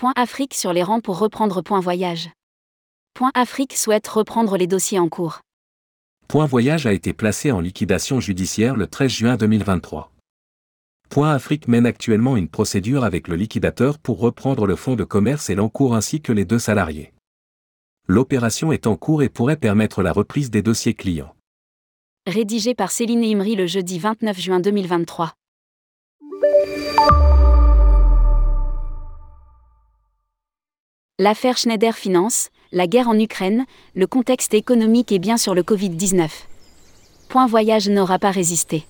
Point Afrique sur les rangs pour reprendre Point Voyage. Point Afrique souhaite reprendre les dossiers en cours. Point Voyage a été placé en liquidation judiciaire le 13 juin 2023. Point Afrique mène actuellement une procédure avec le liquidateur pour reprendre le fonds de commerce et l'encours ainsi que les deux salariés. L'opération est en cours et pourrait permettre la reprise des dossiers clients. Rédigé par Céline Imri le jeudi 29 juin 2023. L'affaire Schneider Finance, la guerre en Ukraine, le contexte économique et bien sur le Covid-19. Point Voyage n'aura pas résisté.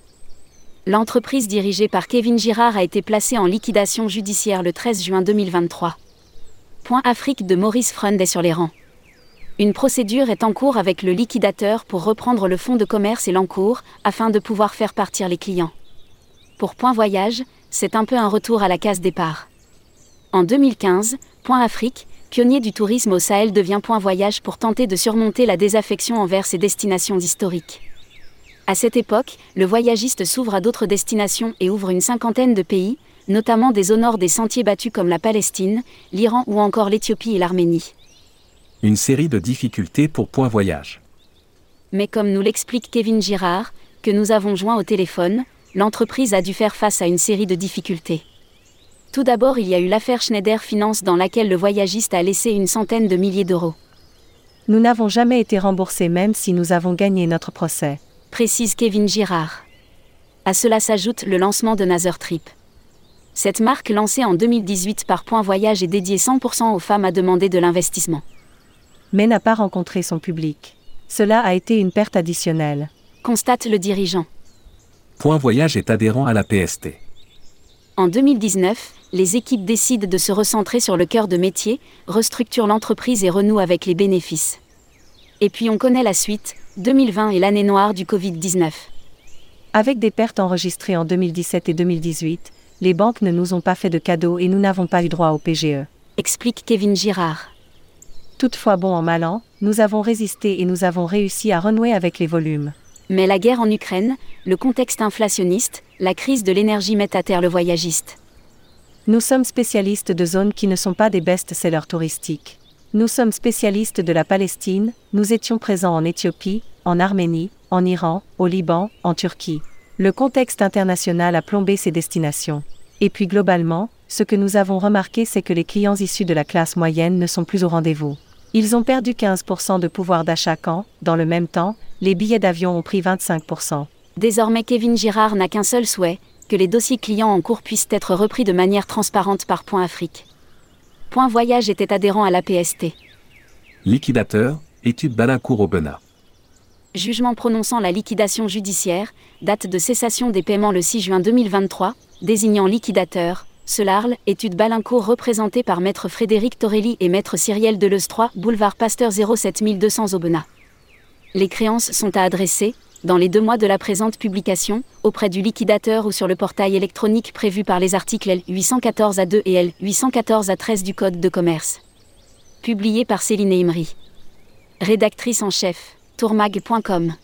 L'entreprise dirigée par Kevin Girard a été placée en liquidation judiciaire le 13 juin 2023. Point Afrique de Maurice Freund est sur les rangs. Une procédure est en cours avec le liquidateur pour reprendre le fonds de commerce et l'encours, afin de pouvoir faire partir les clients. Pour Point Voyage, c'est un peu un retour à la case départ. En 2015, Point Afrique, pionnier du tourisme au Sahel devient point voyage pour tenter de surmonter la désaffection envers ses destinations historiques. À cette époque, le voyagiste s'ouvre à d'autres destinations et ouvre une cinquantaine de pays, notamment des nord des sentiers battus comme la Palestine, l'Iran ou encore l'Éthiopie et l'Arménie. Une série de difficultés pour Point Voyage. Mais comme nous l'explique Kevin Girard, que nous avons joint au téléphone, l'entreprise a dû faire face à une série de difficultés. Tout d'abord, il y a eu l'affaire Schneider Finance dans laquelle le voyagiste a laissé une centaine de milliers d'euros. Nous n'avons jamais été remboursés même si nous avons gagné notre procès. Précise Kevin Girard. À cela s'ajoute le lancement de Nazar Trip. Cette marque lancée en 2018 par Point Voyage et dédiée 100% aux femmes a demandé de l'investissement. Mais n'a pas rencontré son public. Cela a été une perte additionnelle. Constate le dirigeant. Point Voyage est adhérent à la PST. En 2019, les équipes décident de se recentrer sur le cœur de métier, restructurent l'entreprise et renouent avec les bénéfices. Et puis on connaît la suite, 2020 est l'année noire du Covid-19. Avec des pertes enregistrées en 2017 et 2018, les banques ne nous ont pas fait de cadeaux et nous n'avons pas eu droit au PGE. Explique Kevin Girard. Toutefois bon en mal an, nous avons résisté et nous avons réussi à renouer avec les volumes. Mais la guerre en Ukraine, le contexte inflationniste, la crise de l'énergie met à terre le voyagiste. Nous sommes spécialistes de zones qui ne sont pas des best-sellers touristiques. Nous sommes spécialistes de la Palestine, nous étions présents en Éthiopie, en Arménie, en Iran, au Liban, en Turquie. Le contexte international a plombé ces destinations. Et puis globalement, ce que nous avons remarqué c'est que les clients issus de la classe moyenne ne sont plus au rendez-vous. Ils ont perdu 15% de pouvoir d'achat quand, dans le même temps, les billets d'avion ont pris 25%. Désormais Kevin Girard n'a qu'un seul souhait, que les dossiers clients en cours puissent être repris de manière transparente par Point Afrique. Point Voyage était adhérent à la PST. Liquidateur, étude Balincourt Aubenas. Jugement prononçant la liquidation judiciaire, date de cessation des paiements le 6 juin 2023, désignant liquidateur, Selarle, étude Balincourt représentée par maître Frédéric Torelli et maître Cyriel Deleuze 3, boulevard Pasteur 07200 Aubenas. Les créances sont à adresser, dans les deux mois de la présente publication, auprès du liquidateur ou sur le portail électronique prévu par les articles L 814 à 2 et L 814 à 13 du Code de commerce. Publié par Céline Imri. Rédactrice en chef, tourmag.com.